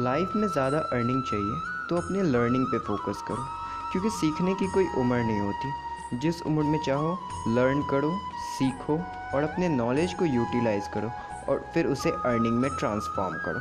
Life में ज़्यादा earning चाहिए तो अपने लर्निंग पे फोकस करो। क्योंकि सीखने की कोई उम्र नहीं होती। जिस उम्र में चाहो लर्न करो, सीखो और अपने नॉलेज को यूटिलाइज़ करो और फिर उसे अर्निंग में ट्रांसफॉर्म करो।